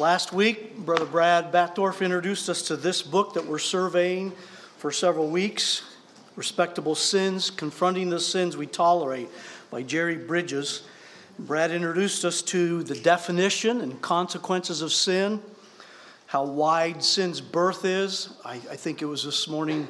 Last week, Brother Brad Batdorf introduced us to this book that we're surveying for several weeks Respectable Sins Confronting the Sins We Tolerate by Jerry Bridges. Brad introduced us to the definition and consequences of sin, how wide sin's birth is. I, I think it was this morning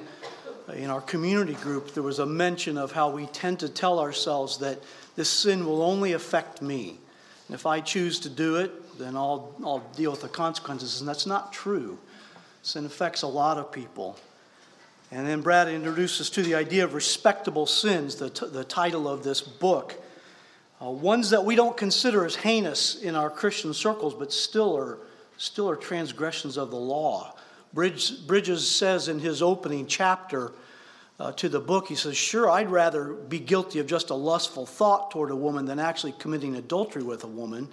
in our community group, there was a mention of how we tend to tell ourselves that this sin will only affect me. And if I choose to do it, then I'll, I'll deal with the consequences. And that's not true. Sin affects a lot of people. And then Brad introduces to the idea of respectable sins, the, t- the title of this book. Uh, ones that we don't consider as heinous in our Christian circles, but still are, still are transgressions of the law. Bridge, Bridges says in his opening chapter uh, to the book, he says, Sure, I'd rather be guilty of just a lustful thought toward a woman than actually committing adultery with a woman.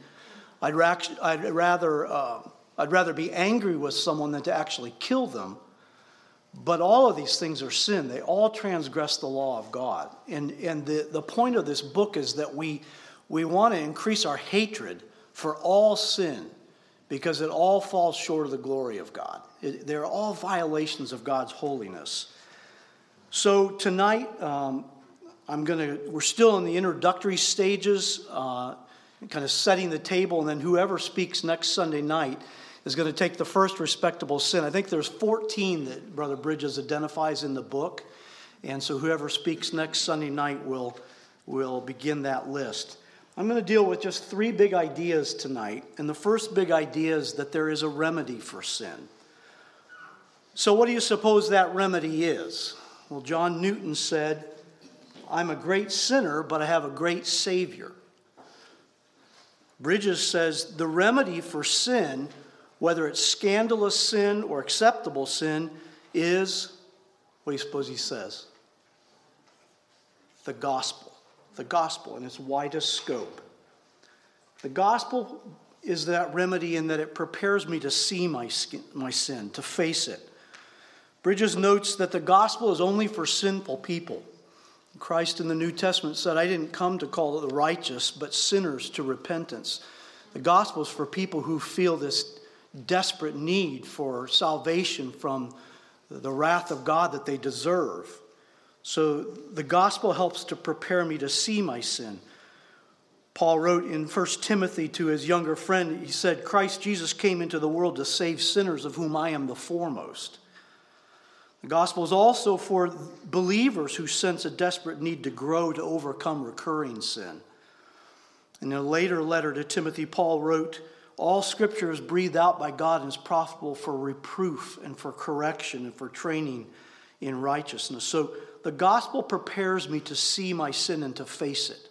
I'd, ra- I'd, rather, uh, I'd rather be angry with someone than to actually kill them. But all of these things are sin. They all transgress the law of God. And, and the, the point of this book is that we, we want to increase our hatred for all sin because it all falls short of the glory of God. It, they're all violations of God's holiness. So tonight, um, I'm going to, we're still in the introductory stages. Uh, kind of setting the table, and then whoever speaks next Sunday night is going to take the first respectable sin. I think there's 14 that Brother Bridges identifies in the book, and so whoever speaks next Sunday night will, will begin that list. I'm going to deal with just three big ideas tonight, and the first big idea is that there is a remedy for sin. So, what do you suppose that remedy is? Well, John Newton said, I'm a great sinner, but I have a great Savior. Bridges says the remedy for sin, whether it's scandalous sin or acceptable sin, is what do you suppose he says? The gospel. The gospel in its widest scope. The gospel is that remedy in that it prepares me to see my, skin, my sin, to face it. Bridges notes that the gospel is only for sinful people. Christ in the New Testament said, I didn't come to call the righteous, but sinners to repentance. The gospel is for people who feel this desperate need for salvation from the wrath of God that they deserve. So the gospel helps to prepare me to see my sin. Paul wrote in 1 Timothy to his younger friend, he said, Christ Jesus came into the world to save sinners, of whom I am the foremost. The gospel is also for believers who sense a desperate need to grow to overcome recurring sin. In a later letter to Timothy, Paul wrote, All scripture is breathed out by God and is profitable for reproof and for correction and for training in righteousness. So the gospel prepares me to see my sin and to face it.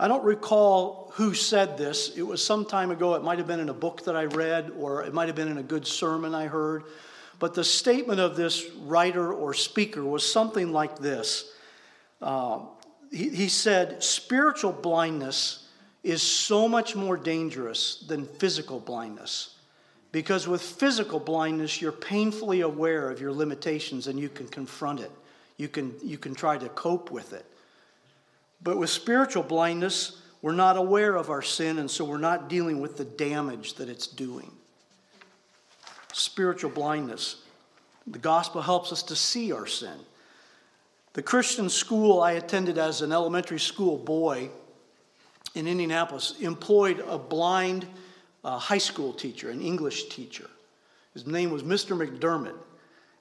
I don't recall who said this. It was some time ago. It might have been in a book that I read, or it might have been in a good sermon I heard. But the statement of this writer or speaker was something like this uh, he, he said, Spiritual blindness is so much more dangerous than physical blindness. Because with physical blindness, you're painfully aware of your limitations and you can confront it. You can, you can try to cope with it. But with spiritual blindness, we're not aware of our sin, and so we're not dealing with the damage that it's doing spiritual blindness. The gospel helps us to see our sin. The Christian school I attended as an elementary school boy in Indianapolis employed a blind uh, high school teacher, an English teacher. His name was Mr. McDermott.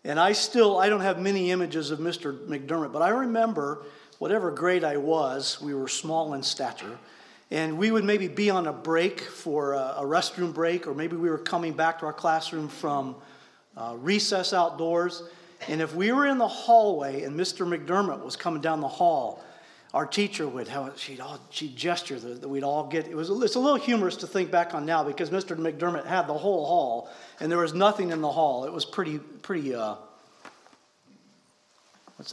And I still, I don't have many images of Mr. McDermott, but I remember whatever grade I was, we were small in stature. And we would maybe be on a break for a, a restroom break, or maybe we were coming back to our classroom from uh, recess outdoors. And if we were in the hallway and Mr. McDermott was coming down the hall, our teacher would have, she'd, all, she'd gesture that, we'd all get, it was, it's a little humorous to think back on now because Mr. McDermott had the whole hall and there was nothing in the hall. It was pretty, pretty, uh,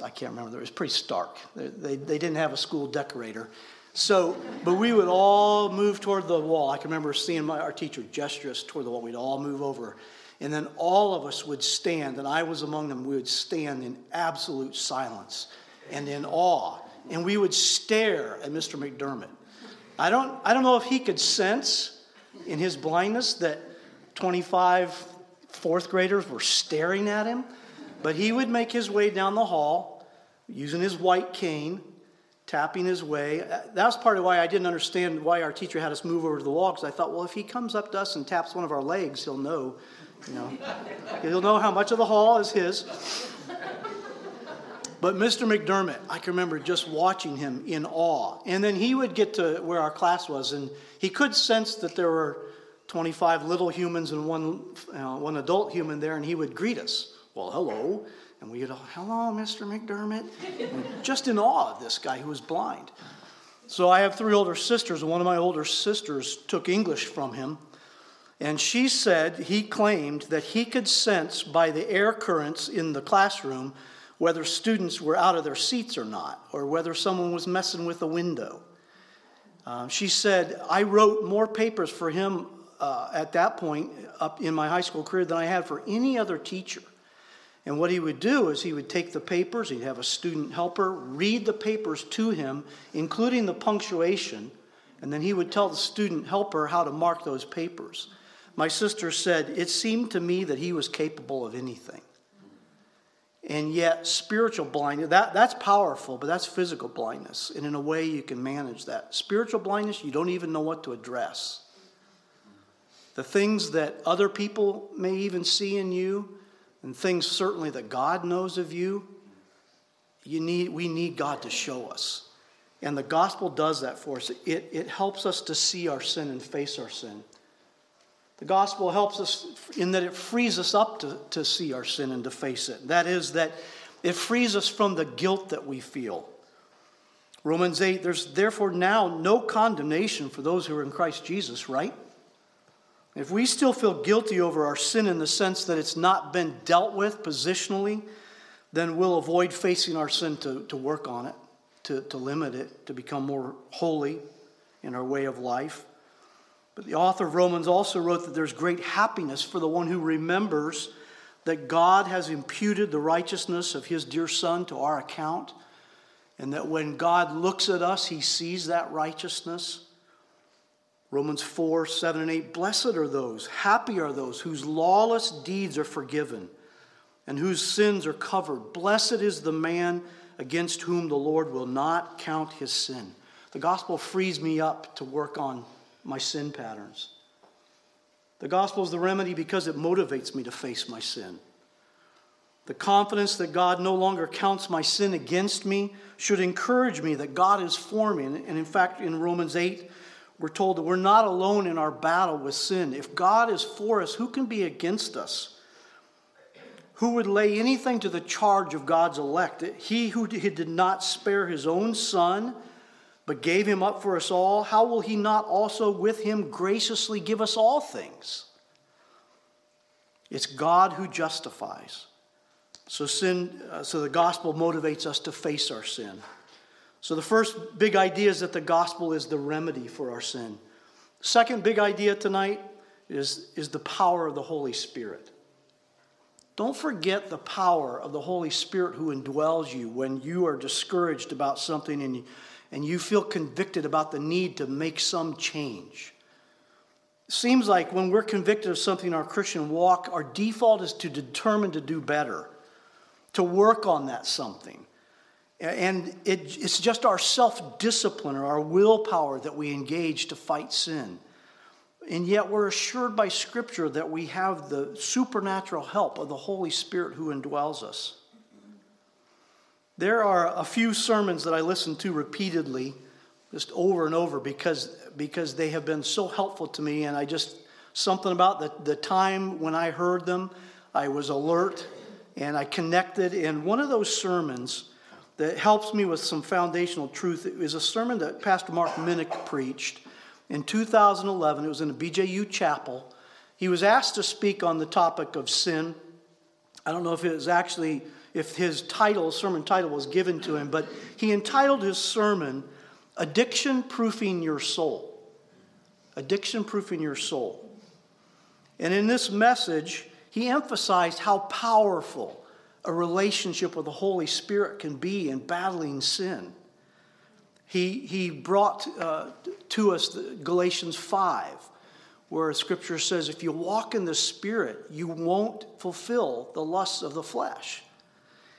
I can't remember, it was pretty stark. They, they, they didn't have a school decorator. So, but we would all move toward the wall. I can remember seeing my, our teacher gesture us toward the wall. We'd all move over. And then all of us would stand, and I was among them. We would stand in absolute silence and in awe. And we would stare at Mr. McDermott. I don't, I don't know if he could sense in his blindness that 25 fourth graders were staring at him. But he would make his way down the hall using his white cane, tapping his way. That was part of why I didn't understand why our teacher had us move over to the wall, because I thought, well, if he comes up to us and taps one of our legs, he'll know, you know, he'll know how much of the hall is his. But Mr. McDermott, I can remember just watching him in awe. And then he would get to where our class was, and he could sense that there were 25 little humans and one, uh, one adult human there, and he would greet us. Well, hello. And we'd all, hello, Mr. McDermott. just in awe of this guy who was blind. So I have three older sisters, and one of my older sisters took English from him. And she said he claimed that he could sense by the air currents in the classroom whether students were out of their seats or not, or whether someone was messing with a window. Uh, she said, I wrote more papers for him uh, at that point up in my high school career than I had for any other teacher. And what he would do is he would take the papers, he'd have a student helper read the papers to him, including the punctuation, and then he would tell the student helper how to mark those papers. My sister said, It seemed to me that he was capable of anything. And yet, spiritual blindness, that, that's powerful, but that's physical blindness. And in a way, you can manage that. Spiritual blindness, you don't even know what to address. The things that other people may even see in you, and things certainly that God knows of you, you need, we need God to show us. And the gospel does that for us. It, it helps us to see our sin and face our sin. The gospel helps us in that it frees us up to, to see our sin and to face it. That is, that it frees us from the guilt that we feel. Romans 8, there's therefore now no condemnation for those who are in Christ Jesus, right? If we still feel guilty over our sin in the sense that it's not been dealt with positionally, then we'll avoid facing our sin to, to work on it, to, to limit it, to become more holy in our way of life. But the author of Romans also wrote that there's great happiness for the one who remembers that God has imputed the righteousness of his dear Son to our account, and that when God looks at us, he sees that righteousness. Romans 4 7 and 8 Blessed are those, happy are those whose lawless deeds are forgiven and whose sins are covered. Blessed is the man against whom the Lord will not count his sin. The gospel frees me up to work on my sin patterns. The gospel is the remedy because it motivates me to face my sin. The confidence that God no longer counts my sin against me should encourage me that God is for me. And in fact, in Romans 8, we're told that we're not alone in our battle with sin. If God is for us, who can be against us? Who would lay anything to the charge of God's elect? He who did not spare his own son but gave him up for us all, how will he not also with him graciously give us all things? It's God who justifies. So sin uh, so the gospel motivates us to face our sin. So the first big idea is that the gospel is the remedy for our sin. Second big idea tonight is, is the power of the Holy Spirit. Don't forget the power of the Holy Spirit who indwells you when you are discouraged about something and you, and you feel convicted about the need to make some change. It seems like when we're convicted of something in our Christian walk, our default is to determine to do better, to work on that something. And it, it's just our self discipline or our willpower that we engage to fight sin. And yet we're assured by Scripture that we have the supernatural help of the Holy Spirit who indwells us. There are a few sermons that I listen to repeatedly, just over and over, because, because they have been so helpful to me. And I just, something about the, the time when I heard them, I was alert and I connected. And one of those sermons that helps me with some foundational truth is a sermon that Pastor Mark Minnick preached in 2011. It was in a BJU chapel. He was asked to speak on the topic of sin. I don't know if it was actually if his title, sermon title, was given to him, but he entitled his sermon, Addiction Proofing Your Soul. Addiction Proofing Your Soul. And in this message, he emphasized how powerful a relationship with the Holy Spirit can be in battling sin. He, he brought uh, to us Galatians 5, where scripture says if you walk in the Spirit, you won't fulfill the lusts of the flesh.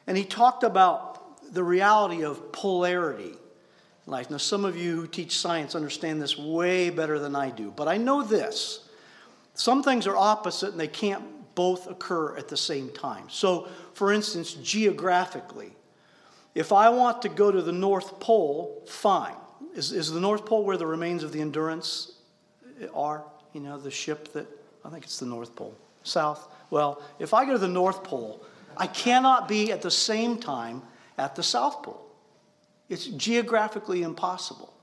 And he talked about the reality of polarity in life. Now, some of you who teach science understand this way better than I do, but I know this. Some things are opposite and they can't both occur at the same time. So, for instance, geographically, if I want to go to the North Pole, fine. Is, is the North Pole where the remains of the Endurance are? You know, the ship that, I think it's the North Pole. South? Well, if I go to the North Pole, I cannot be at the same time at the South Pole. It's geographically impossible.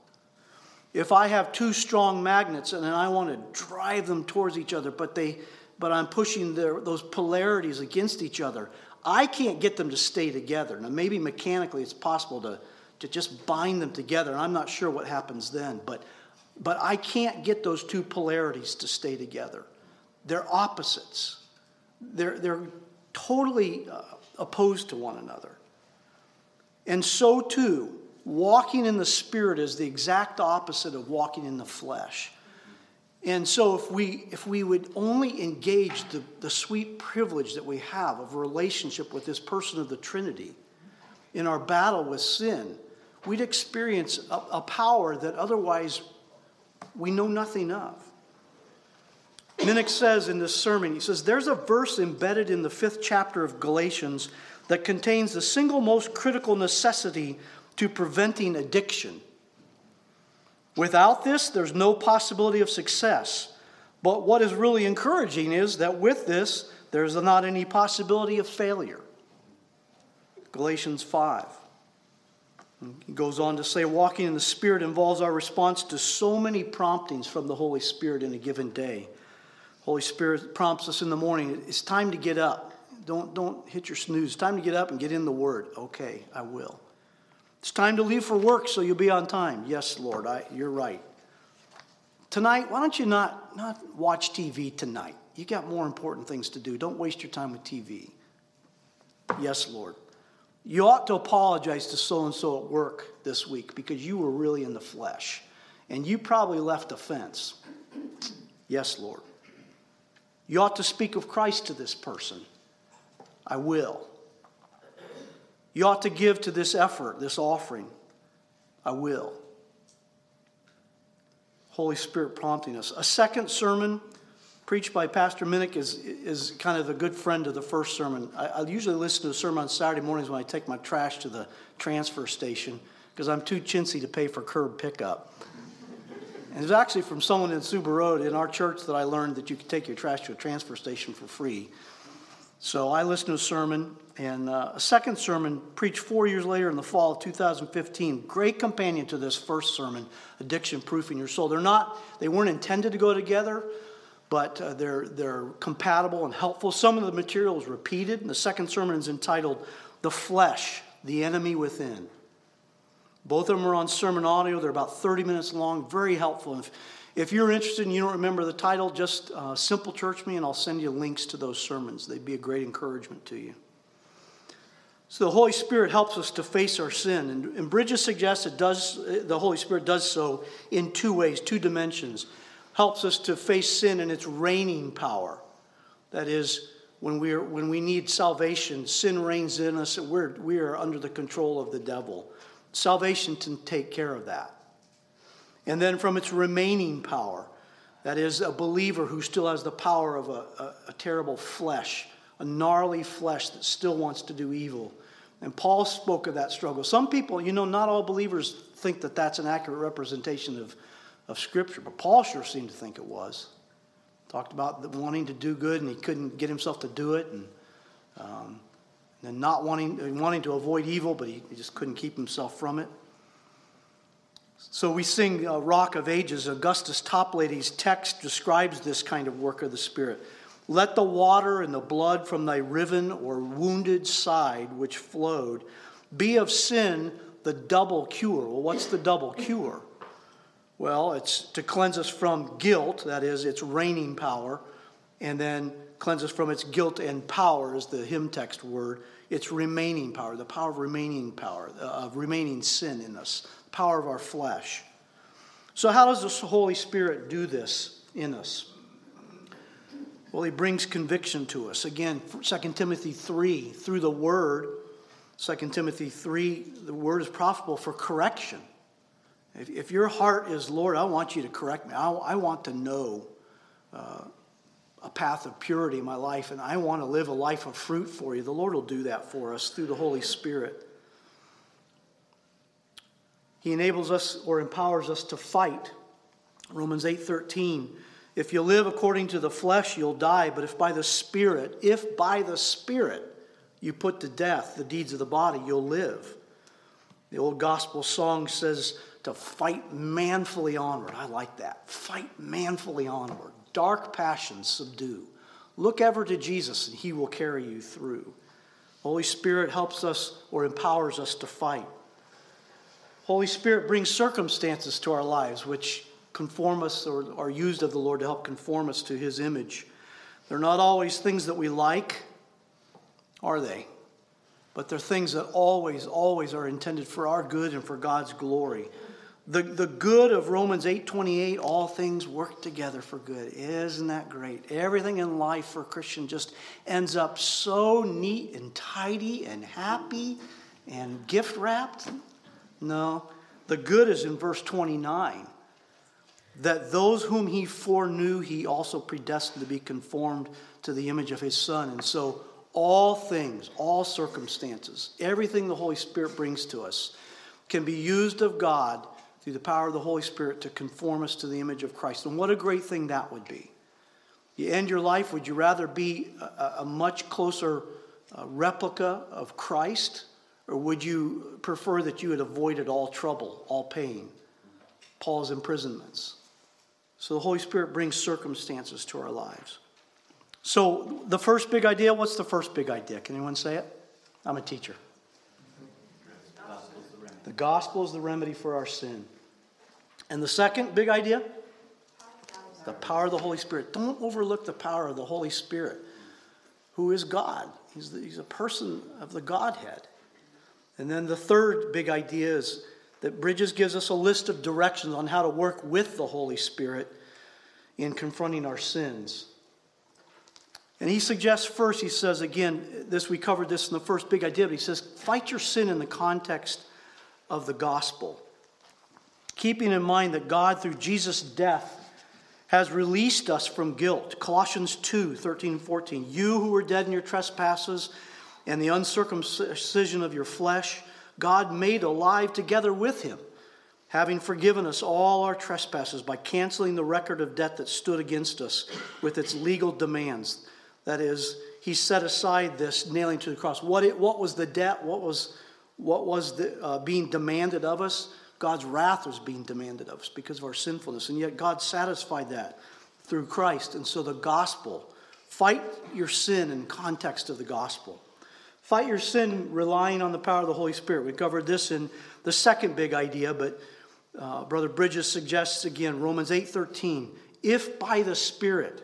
If I have two strong magnets and then I want to drive them towards each other, but, they, but I'm pushing their, those polarities against each other, I can't get them to stay together. Now, maybe mechanically it's possible to, to just bind them together, and I'm not sure what happens then, but, but I can't get those two polarities to stay together. They're opposites, they're, they're totally uh, opposed to one another. And so too, walking in the Spirit is the exact opposite of walking in the flesh. And so, if we, if we would only engage the, the sweet privilege that we have of relationship with this person of the Trinity in our battle with sin, we'd experience a, a power that otherwise we know nothing of. Minnick says in this sermon, he says, There's a verse embedded in the fifth chapter of Galatians that contains the single most critical necessity to preventing addiction. Without this, there's no possibility of success. But what is really encouraging is that with this, there's not any possibility of failure. Galatians 5. He goes on to say, walking in the Spirit involves our response to so many promptings from the Holy Spirit in a given day. Holy Spirit prompts us in the morning, it's time to get up. Don't, don't hit your snooze. It's time to get up and get in the Word. Okay, I will. It's time to leave for work so you'll be on time. Yes, Lord, I, you're right. Tonight, why don't you not, not watch TV tonight? You got more important things to do. Don't waste your time with TV. Yes, Lord. You ought to apologize to so and so at work this week because you were really in the flesh and you probably left offense. Yes, Lord. You ought to speak of Christ to this person. I will. You ought to give to this effort, this offering. I will. Holy Spirit prompting us. A second sermon preached by Pastor Minnick is, is kind of a good friend of the first sermon. I, I usually listen to a sermon on Saturday mornings when I take my trash to the transfer station because I'm too chintzy to pay for curb pickup. And it was actually from someone in Suba Road in our church that I learned that you could take your trash to a transfer station for free. So I listened to a sermon, and uh, a second sermon preached four years later in the fall of 2015. Great companion to this first sermon, Addiction Proofing Your Soul. They're not, they weren't intended to go together, but uh, they're, they're compatible and helpful. Some of the material is repeated. And the second sermon is entitled The Flesh, the Enemy Within. Both of them are on sermon audio. They're about 30 minutes long, very helpful. If, if you're interested and you don't remember the title, just uh, Simple Church me and I'll send you links to those sermons. They'd be a great encouragement to you. So the Holy Spirit helps us to face our sin. And, and Bridges suggests it does, the Holy Spirit does so in two ways, two dimensions. Helps us to face sin in its reigning power. That is, when, we are, when we need salvation, sin reigns in us and we're, we are under the control of the devil. Salvation can take care of that. And then from its remaining power, that is, a believer who still has the power of a, a, a, terrible flesh, a gnarly flesh that still wants to do evil. And Paul spoke of that struggle. Some people, you know, not all believers think that that's an accurate representation of, of Scripture, but Paul sure seemed to think it was. Talked about wanting to do good and he couldn't get himself to do it, and, um, and not wanting, wanting to avoid evil, but he, he just couldn't keep himself from it. So we sing uh, Rock of Ages. Augustus Toplady's text describes this kind of work of the Spirit. Let the water and the blood from thy riven or wounded side which flowed be of sin the double cure. Well, what's the double cure? Well, it's to cleanse us from guilt, that is, its reigning power, and then cleanse us from its guilt and power, is the hymn text word, its remaining power, the power of remaining power, uh, of remaining sin in us, power of our flesh. So, how does the Holy Spirit do this in us? Well, he brings conviction to us. Again, 2 Timothy 3, through the word, 2 Timothy 3, the word is profitable for correction. If, if your heart is, Lord, I want you to correct me, I, I want to know uh, a path of purity in my life, and I want to live a life of fruit for you, the Lord will do that for us through the Holy Spirit. He enables us or empowers us to fight. Romans 8:13 If you live according to the flesh you'll die but if by the spirit if by the spirit you put to death the deeds of the body you'll live. The old gospel song says to fight manfully onward. I like that. Fight manfully onward. Dark passions subdue. Look ever to Jesus and he will carry you through. Holy Spirit helps us or empowers us to fight. Holy Spirit brings circumstances to our lives which conform us or are used of the Lord to help conform us to His image. They're not always things that we like, are they? But they're things that always, always are intended for our good and for God's glory. The, the good of Romans 8:28, all things work together for good. Isn't that great? Everything in life for a Christian just ends up so neat and tidy and happy and gift wrapped. No, the good is in verse 29 that those whom he foreknew, he also predestined to be conformed to the image of his son. And so, all things, all circumstances, everything the Holy Spirit brings to us can be used of God through the power of the Holy Spirit to conform us to the image of Christ. And what a great thing that would be. You end your life, would you rather be a, a much closer uh, replica of Christ or would you prefer that you had avoided all trouble, all pain, Paul's imprisonments? So the Holy Spirit brings circumstances to our lives. So the first big idea, what's the first big idea? Can anyone say it? I'm a teacher. The gospel is the remedy for our sin. And the second big idea? The power of the Holy Spirit. Don't overlook the power of the Holy Spirit, who is God. He's, the, he's a person of the Godhead. And then the third big idea is that Bridges gives us a list of directions on how to work with the Holy Spirit in confronting our sins. And he suggests first, he says again, this we covered this in the first big idea, but he says, fight your sin in the context of the gospel. Keeping in mind that God, through Jesus' death, has released us from guilt. Colossians 2 13 and 14. You who were dead in your trespasses and the uncircumcision of your flesh, God made alive together with him, having forgiven us all our trespasses by canceling the record of debt that stood against us with its legal demands. That is, he set aside this nailing to the cross. What, it, what was the debt? What was, what was the, uh, being demanded of us? God's wrath was being demanded of us because of our sinfulness. And yet God satisfied that through Christ. And so the gospel, fight your sin in context of the gospel. Fight your sin relying on the power of the Holy Spirit. We covered this in the second big idea, but uh, Brother Bridges suggests again Romans 8:13. If by the Spirit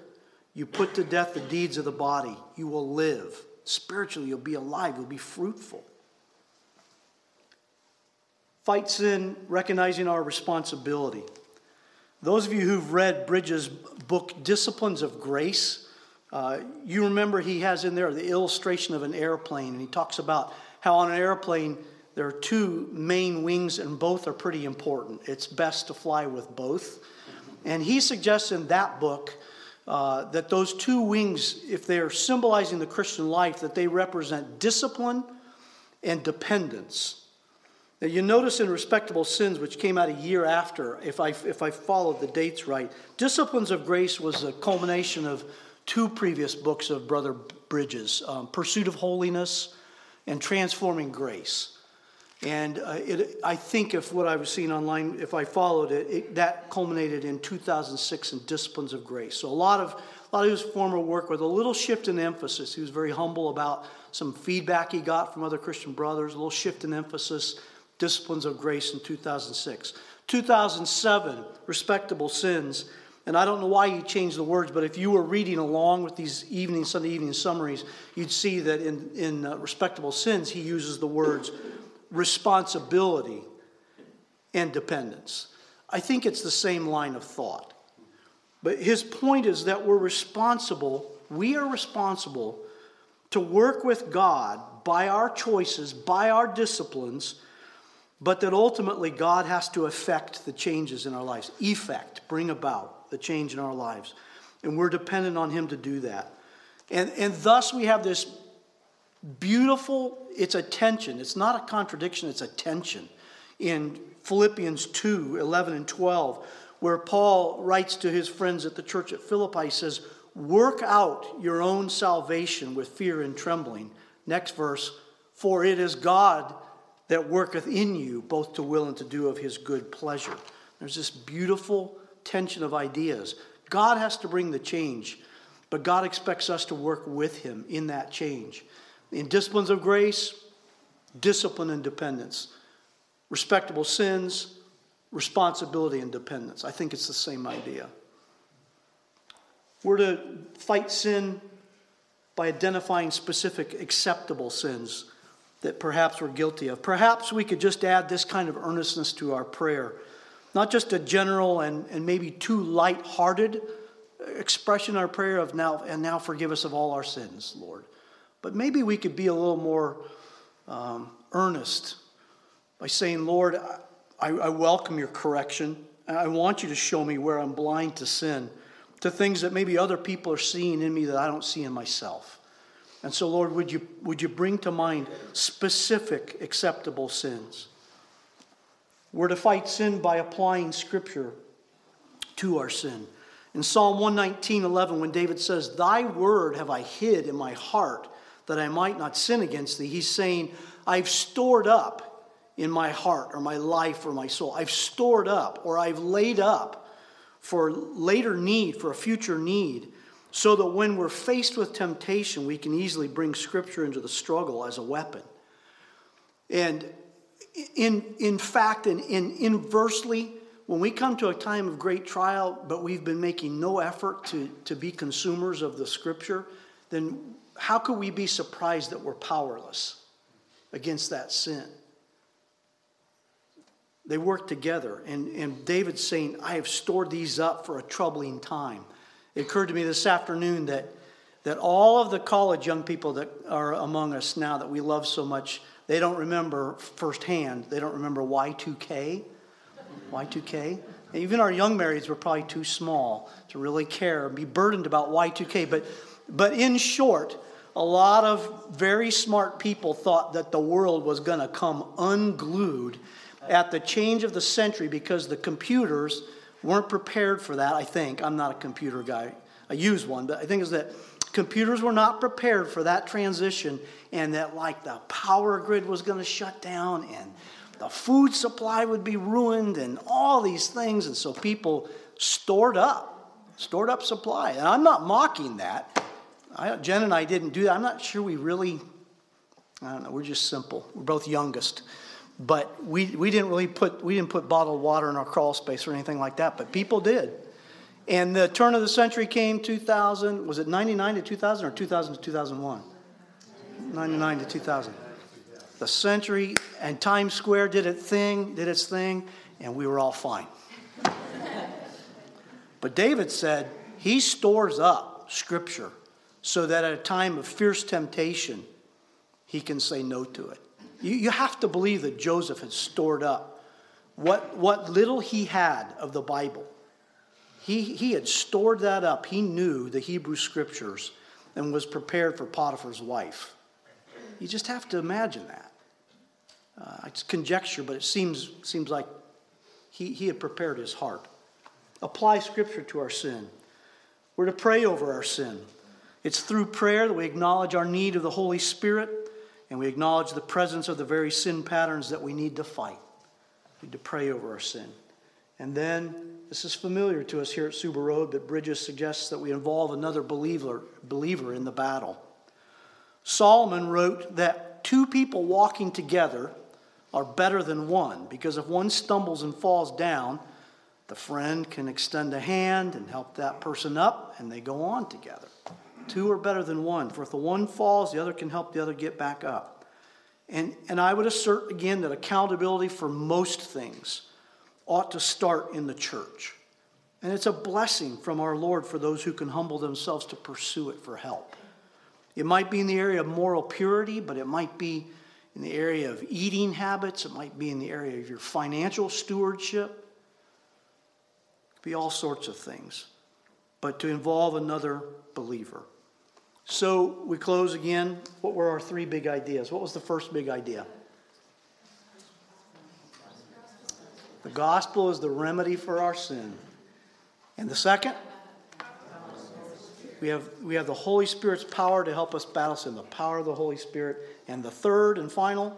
you put to death the deeds of the body, you will live. Spiritually, you'll be alive, you'll be fruitful. Fight sin, recognizing our responsibility. Those of you who've read Bridges' book, Disciplines of Grace, uh, you remember he has in there the illustration of an airplane, and he talks about how on an airplane there are two main wings, and both are pretty important. It's best to fly with both. And he suggests in that book uh, that those two wings, if they are symbolizing the Christian life, that they represent discipline and dependence. Now, you notice in Respectable Sins, which came out a year after, if I, if I followed the dates right, Disciplines of Grace was a culmination of two previous books of Brother Bridges um, Pursuit of Holiness and Transforming Grace. And uh, it, I think if what I was seeing online, if I followed it, it, that culminated in 2006 in Disciplines of Grace. So a lot of a lot of his former work with a little shift in emphasis. He was very humble about some feedback he got from other Christian brothers. A little shift in emphasis. Disciplines of Grace in 2006. 2007, Respectable Sins. And I don't know why he changed the words, but if you were reading along with these evening, Sunday evening summaries, you'd see that in, in uh, Respectable Sins, he uses the words responsibility and dependence. I think it's the same line of thought. But his point is that we're responsible we are responsible to work with God by our choices, by our disciplines, but that ultimately God has to affect the changes in our lives. Effect, bring about the change in our lives. And we're dependent on Him to do that. And, and thus we have this beautiful, it's a tension. It's not a contradiction, it's a tension. In Philippians 2 11 and 12, where Paul writes to his friends at the church at Philippi, he says, Work out your own salvation with fear and trembling. Next verse, for it is God that worketh in you both to will and to do of his good pleasure. There's this beautiful tension of ideas. God has to bring the change, but God expects us to work with him in that change. In disciplines of grace, discipline and dependence, respectable sins, responsibility and dependence. I think it's the same idea. We're to fight sin by identifying specific acceptable sins that perhaps we're guilty of. Perhaps we could just add this kind of earnestness to our prayer. Not just a general and, and maybe too light-hearted expression our prayer of now and now forgive us of all our sins, Lord. But maybe we could be a little more um, earnest by saying, Lord, I, I welcome your correction. I want you to show me where I'm blind to sin, to things that maybe other people are seeing in me that I don't see in myself. And so, Lord, would you, would you bring to mind specific acceptable sins? We're to fight sin by applying Scripture to our sin. In Psalm 119, 11, when David says, Thy word have I hid in my heart that I might not sin against thee, he's saying, I've stored up in my heart or my life or my soul. I've stored up or I've laid up for later need, for a future need, so that when we're faced with temptation, we can easily bring Scripture into the struggle as a weapon. And in, in fact, and in, inversely, when we come to a time of great trial, but we've been making no effort to, to be consumers of the Scripture, then how could we be surprised that we're powerless against that sin? They work together. And, and David's saying, I have stored these up for a troubling time. It occurred to me this afternoon that, that all of the college young people that are among us now that we love so much, they don't remember firsthand, they don't remember Y2K. Y2K. And even our young marrieds were probably too small to really care and be burdened about Y2K. But, but in short, a lot of very smart people thought that the world was going to come unglued at the change of the century because the computers weren't prepared for that, I think. I'm not a computer guy. I use one, but I think is that computers were not prepared for that transition and that like the power grid was going to shut down and the food supply would be ruined and all these things. And so people stored up stored up supply. And i'm not mocking that. I, jen and i didn't do that. I'm not sure we really i don't know we're just simple. We're both youngest. But we, we didn't really put, we didn't put bottled water in our crawl space or anything like that, but people did. And the turn of the century came 2000, was it 99 to 2000 or 2000 to 2001? 99 to 2000. The century and Times Square did its thing, did its thing, and we were all fine. but David said he stores up scripture so that at a time of fierce temptation, he can say no to it. You, you have to believe that Joseph had stored up what, what little he had of the Bible. He, he had stored that up. He knew the Hebrew scriptures and was prepared for Potiphar's wife. You just have to imagine that. Uh, it's conjecture, but it seems, seems like he, he had prepared his heart. Apply scripture to our sin. We're to pray over our sin. It's through prayer that we acknowledge our need of the Holy Spirit and we acknowledge the presence of the very sin patterns that we need to fight. We need to pray over our sin. And then, this is familiar to us here at Suba Road, but Bridges suggests that we involve another believer, believer in the battle. Solomon wrote that two people walking together are better than one because if one stumbles and falls down, the friend can extend a hand and help that person up, and they go on together. Two are better than one, for if the one falls, the other can help the other get back up. And, and I would assert again that accountability for most things ought to start in the church. And it's a blessing from our Lord for those who can humble themselves to pursue it for help. It might be in the area of moral purity, but it might be in the area of eating habits, it might be in the area of your financial stewardship. It could be all sorts of things, but to involve another believer. So we close again. What were our three big ideas? What was the first big idea? The gospel is the remedy for our sin. And the second? We have, we have the Holy Spirit's power to help us battle sin, the power of the Holy Spirit. And the third and final,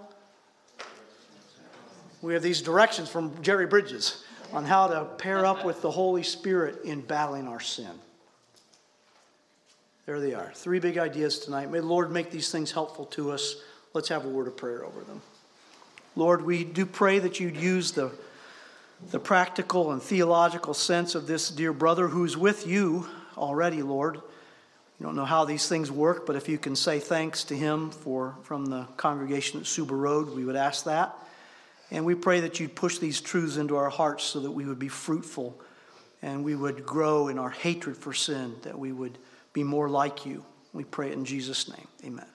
we have these directions from Jerry Bridges on how to pair up with the Holy Spirit in battling our sin. There they are. Three big ideas tonight. May the Lord make these things helpful to us. Let's have a word of prayer over them. Lord, we do pray that you'd use the, the practical and theological sense of this dear brother who's with you already, Lord. You don't know how these things work, but if you can say thanks to him for from the congregation at Suba Road, we would ask that. And we pray that you'd push these truths into our hearts so that we would be fruitful and we would grow in our hatred for sin, that we would be more like you. We pray it in Jesus' name. Amen.